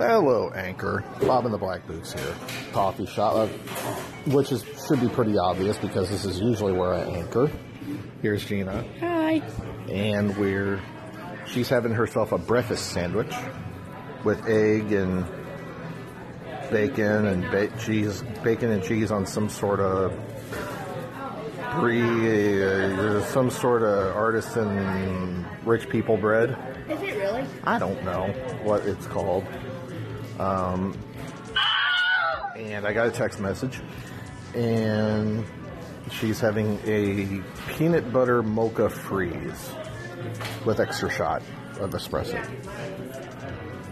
Hello, Anchor. Bob in the Black Boots here. Coffee shop, uh, which is should be pretty obvious because this is usually where I anchor. Here's Gina. Hi. And we're she's having herself a breakfast sandwich with egg and bacon and ba- cheese, bacon and cheese on some sort of brie, uh, some sort of artisan rich people bread. Is it really? I don't know what it's called. Um, and I got a text message, and she's having a peanut butter mocha freeze with extra shot of espresso.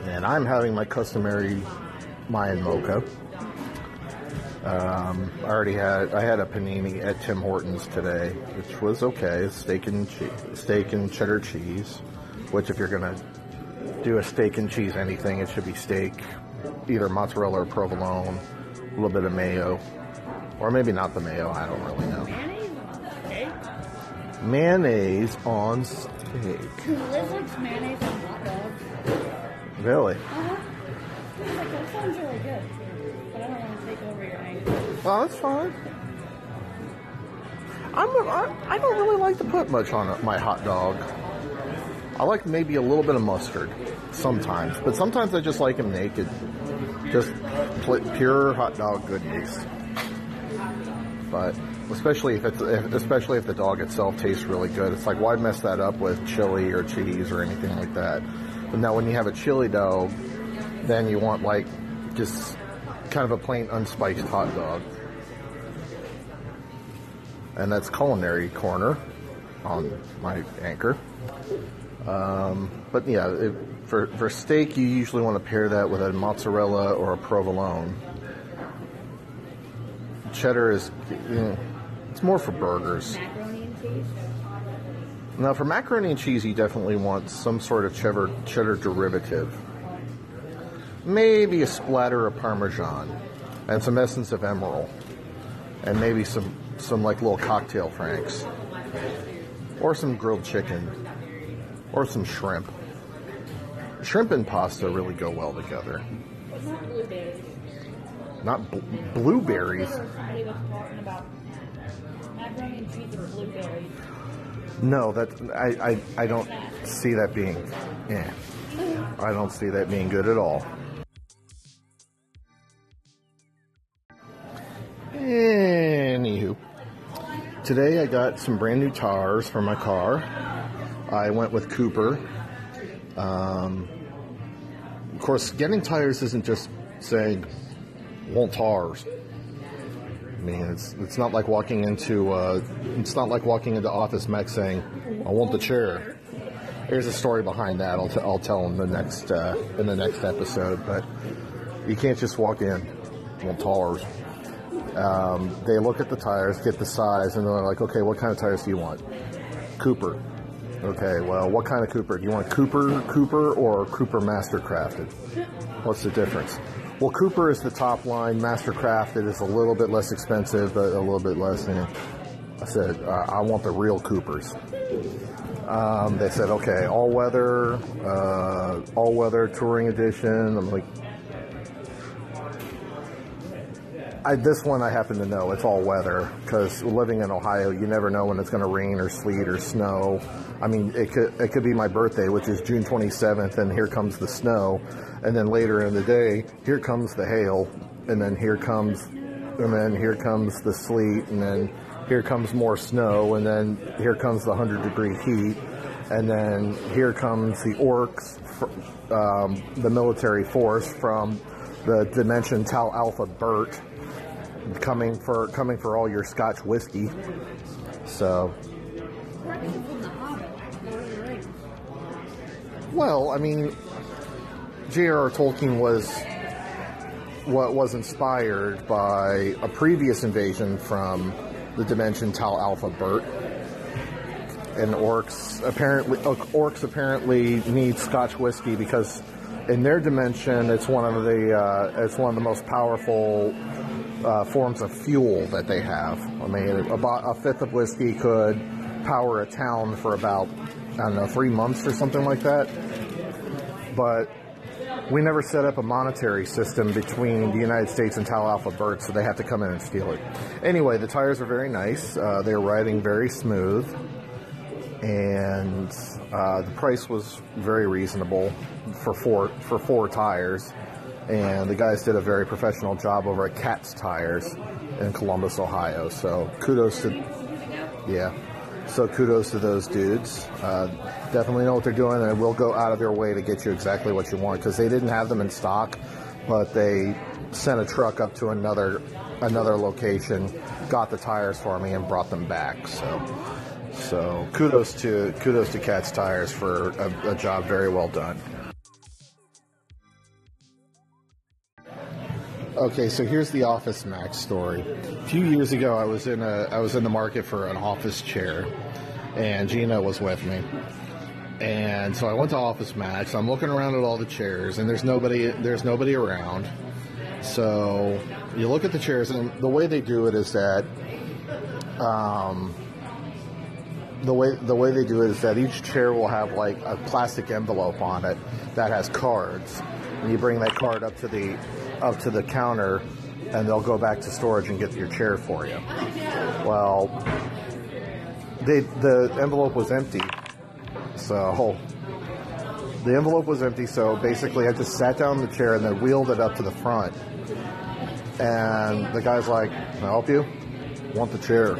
And I'm having my customary Mayan mocha. Um, I already had I had a panini at Tim Hortons today, which was okay. Steak and cheese, steak and cheddar cheese. Which, if you're gonna do a steak and cheese anything, it should be steak, either mozzarella or provolone, a little bit of mayo, or maybe not the mayo. I don't really know. Mayonnaise on steak? Mayonnaise on steak. Liz likes mayonnaise on hot dogs. Really? Uh-huh. Like, that sounds really good. But I don't want to take over your anger. Well, that's fine. I'm a, I, I don't really like to put much on my hot dog. I like maybe a little bit of mustard sometimes, but sometimes I just like them naked. Just pure hot dog goodness. But especially if it's especially if the dog itself tastes really good, it's like why mess that up with chili or cheese or anything like that. But now when you have a chili dog, then you want like just kind of a plain unspiced hot dog. And that's culinary corner on my anchor. Um, but yeah, it, for for steak, you usually want to pair that with a mozzarella or a provolone. Cheddar is, you know, it's more for burgers. Macaroni and cheese? Now, for macaroni and cheese, you definitely want some sort of cheddar cheddar derivative. Maybe a splatter of Parmesan and some essence of Emeril, and maybe some some like little cocktail franks, or some grilled chicken, or some shrimp. Shrimp and pasta really go well together. Not blueberries. Bl- blueberries. No, that I, I I don't see that being. Yeah, I don't see that being good at all. Anywho, today I got some brand new tires for my car. I went with Cooper. Um, of course, getting tires isn't just saying want tires. I mean, it's it's not like walking into uh, it's not like walking into Office Max saying, "I want the chair." Here's a story behind that. I'll, t- I'll tell in the next uh, in the next episode. But you can't just walk in. Want tires. Um, they look at the tires, get the size, and they're like, "Okay, what kind of tires do you want?" Cooper. Okay, well, what kind of Cooper? Do you want Cooper Cooper or Cooper Mastercrafted? What's the difference? Well, Cooper is the top line. Mastercrafted is a little bit less expensive, but a little bit less. And I said, uh, I want the real Coopers. Um, they said, okay, all weather, uh, all weather touring edition. I'm like, I, this one I happen to know. It's all weather because living in Ohio, you never know when it's going to rain or sleet or snow. I mean, it could it could be my birthday, which is June 27th, and here comes the snow, and then later in the day, here comes the hail, and then here comes, and then here comes the sleet, and then here comes more snow, and then here comes the 100 degree heat, and then here comes the orcs, um, the military force from the Dimension Tau Alpha Burt coming for coming for all your Scotch whiskey. So, well, I mean, J.R.R. Tolkien was what was inspired by a previous invasion from the dimension Tau Alpha Burt. And orcs apparently orcs apparently need Scotch whiskey because in their dimension it's one of the uh, it's one of the most powerful uh, forms of fuel that they have. I mean, about a fifth of whiskey could power a town for about I don't know three months or something like that. But we never set up a monetary system between the United States and Tal Alpha Bird, so they have to come in and steal it. Anyway, the tires are very nice. Uh, they're riding very smooth, and uh, the price was very reasonable for four for four tires. And the guys did a very professional job over at Cat's Tires in Columbus, Ohio. So kudos to yeah. So kudos to those dudes. Uh, definitely know what they're doing, and will go out of their way to get you exactly what you want because they didn't have them in stock, but they sent a truck up to another another location, got the tires for me, and brought them back. So, so kudos to kudos to Cat's Tires for a, a job very well done. Okay, so here's the Office Max story. A few years ago, I was in a I was in the market for an office chair, and Gina was with me. And so I went to Office Max. I'm looking around at all the chairs, and there's nobody there's nobody around. So you look at the chairs, and the way they do it is that, um, the way the way they do it is that each chair will have like a plastic envelope on it that has cards, and you bring that card up to the up to the counter, and they'll go back to storage and get your chair for you. Well, they the envelope was empty, so the envelope was empty. So basically, I just sat down in the chair and then wheeled it up to the front. And the guy's like, "Can I help you? Want the chair?"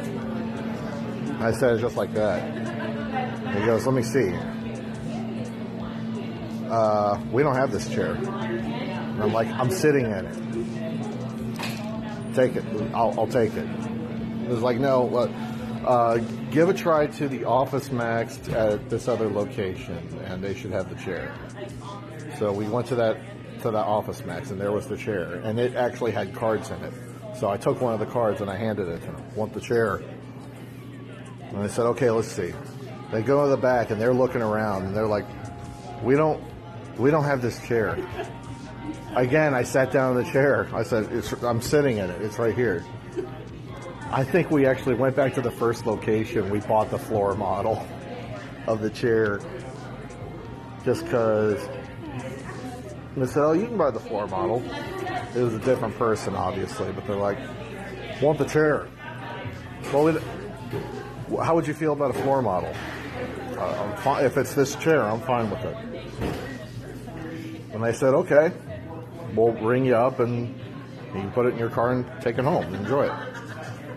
I said it just like that. He goes, "Let me see." Uh, we don't have this chair. And I'm like, I'm sitting in it. Take it. I'll, I'll take it. It was like, no, uh, give a try to the Office Max at this other location, and they should have the chair. So we went to that to that Office Max, and there was the chair, and it actually had cards in it. So I took one of the cards and I handed it to them. Want the chair? And they said, okay, let's see. They go to the back and they're looking around and they're like, we don't, we don't have this chair. Again, I sat down in the chair. I said, I'm sitting in it. It's right here. I think we actually went back to the first location. We bought the floor model of the chair just because they said, oh, you can buy the floor model. It was a different person, obviously, but they're like, want the chair. Well, we, how would you feel about a floor model? Uh, if it's this chair, I'm fine with it. And they said, okay we'll ring you up and you can put it in your car and take it home. Enjoy it.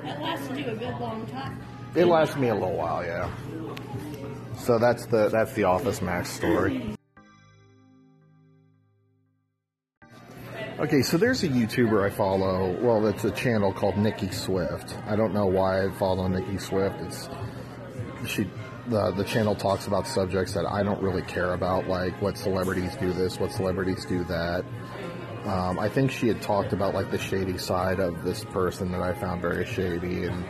It lasted you a good long time. It lasted me a little while, yeah. So that's the that's the Office Max story. Okay, so there's a YouTuber I follow. Well, it's a channel called Nicki Swift. I don't know why I follow Nicki Swift. It's she the the channel talks about subjects that I don't really care about, like what celebrities do this, what celebrities do that. Um, I think she had talked about like the shady side of this person that I found very shady, and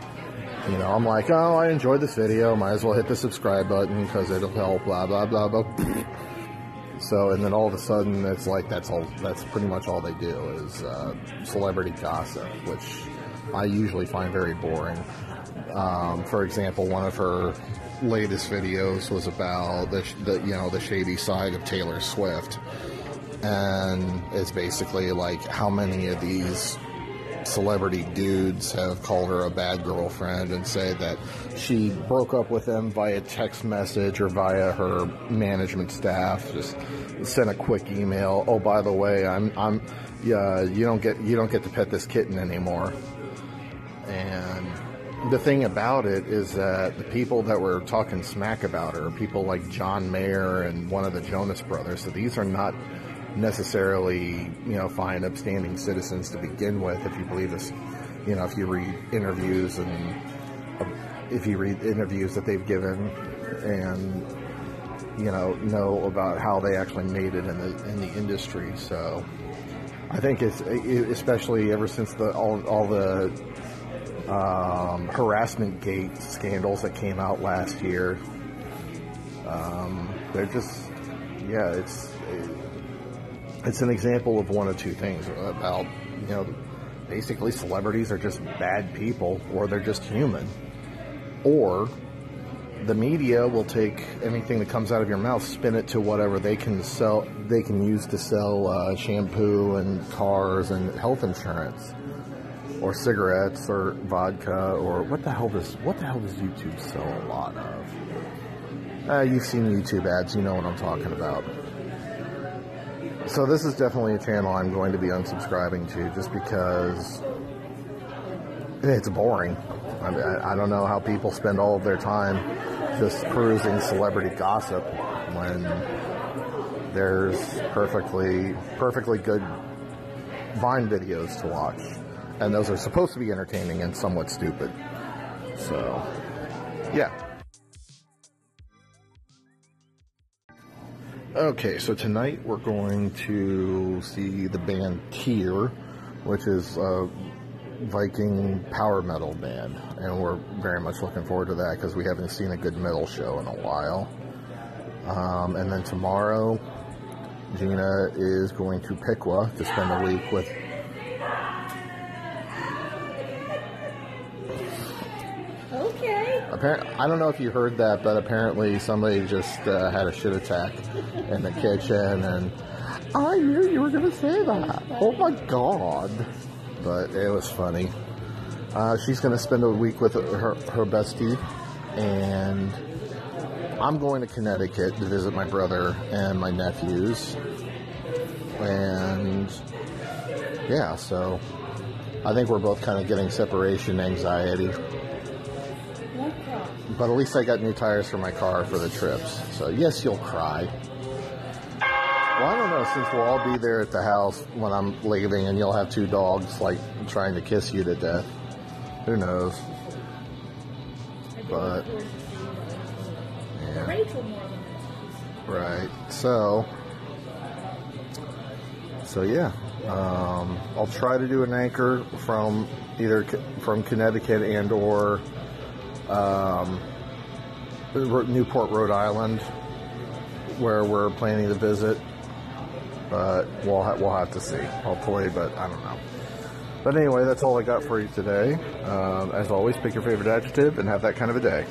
you know, I'm like, oh, I enjoyed this video. Might as well hit the subscribe button because it'll help. Blah blah blah blah. So, and then all of a sudden, it's like that's all. That's pretty much all they do is uh, celebrity gossip, which I usually find very boring. Um, for example, one of her latest videos was about the, the you know the shady side of Taylor Swift and it's basically like how many of these celebrity dudes have called her a bad girlfriend and say that she broke up with them via text message or via her management staff just sent a quick email oh by the way i'm i'm yeah you don't get you don't get to pet this kitten anymore. And the thing about it is that the people that were talking smack about her people like john mayer and one of the jonas brothers so these are not necessarily, you know, fine, upstanding citizens to begin with. If you believe this, you know, if you read interviews and uh, if you read interviews that they've given and you know know about how they actually made it in the in the industry. So I think it's especially ever since the all all the um, harassment gate scandals that came out last year. Um, they're just yeah, it's. It, it's an example of one of two things about, you know, basically celebrities are just bad people or they're just human. Or the media will take anything that comes out of your mouth, spin it to whatever they can sell. They can use to sell uh, shampoo and cars and health insurance, or cigarettes, or vodka, or what the hell does what the hell does YouTube sell a lot of? Uh, you've seen YouTube ads, you know what I'm talking about. So this is definitely a channel I'm going to be unsubscribing to, just because it's boring. I, I don't know how people spend all of their time just perusing celebrity gossip when there's perfectly perfectly good Vine videos to watch, and those are supposed to be entertaining and somewhat stupid. So, yeah. Okay, so tonight we're going to see the band Tyr, which is a Viking power metal band, and we're very much looking forward to that because we haven't seen a good metal show in a while. Um, and then tomorrow, Gina is going to Piqua to spend a week with. I don't know if you heard that, but apparently somebody just uh, had a shit attack in the kitchen, and I knew you were going to say that. Oh my god! But it was funny. Uh, she's going to spend a week with her, her bestie, and I'm going to Connecticut to visit my brother and my nephews. And yeah, so I think we're both kind of getting separation anxiety. But at least I got new tires for my car for the trips. So yes, you'll cry. Well, I don't know, since we'll all be there at the house when I'm leaving and you'll have two dogs like trying to kiss you to death. Who knows? But- look forward to seeing you. Yeah. Rachel more than Right. So, so yeah, um, I'll try to do an anchor from either from Connecticut and or um, Newport, Rhode Island, where we're planning to visit. But we'll ha- we'll have to see. Hopefully, but I don't know. But anyway, that's all I got for you today. Um, as always, pick your favorite adjective and have that kind of a day.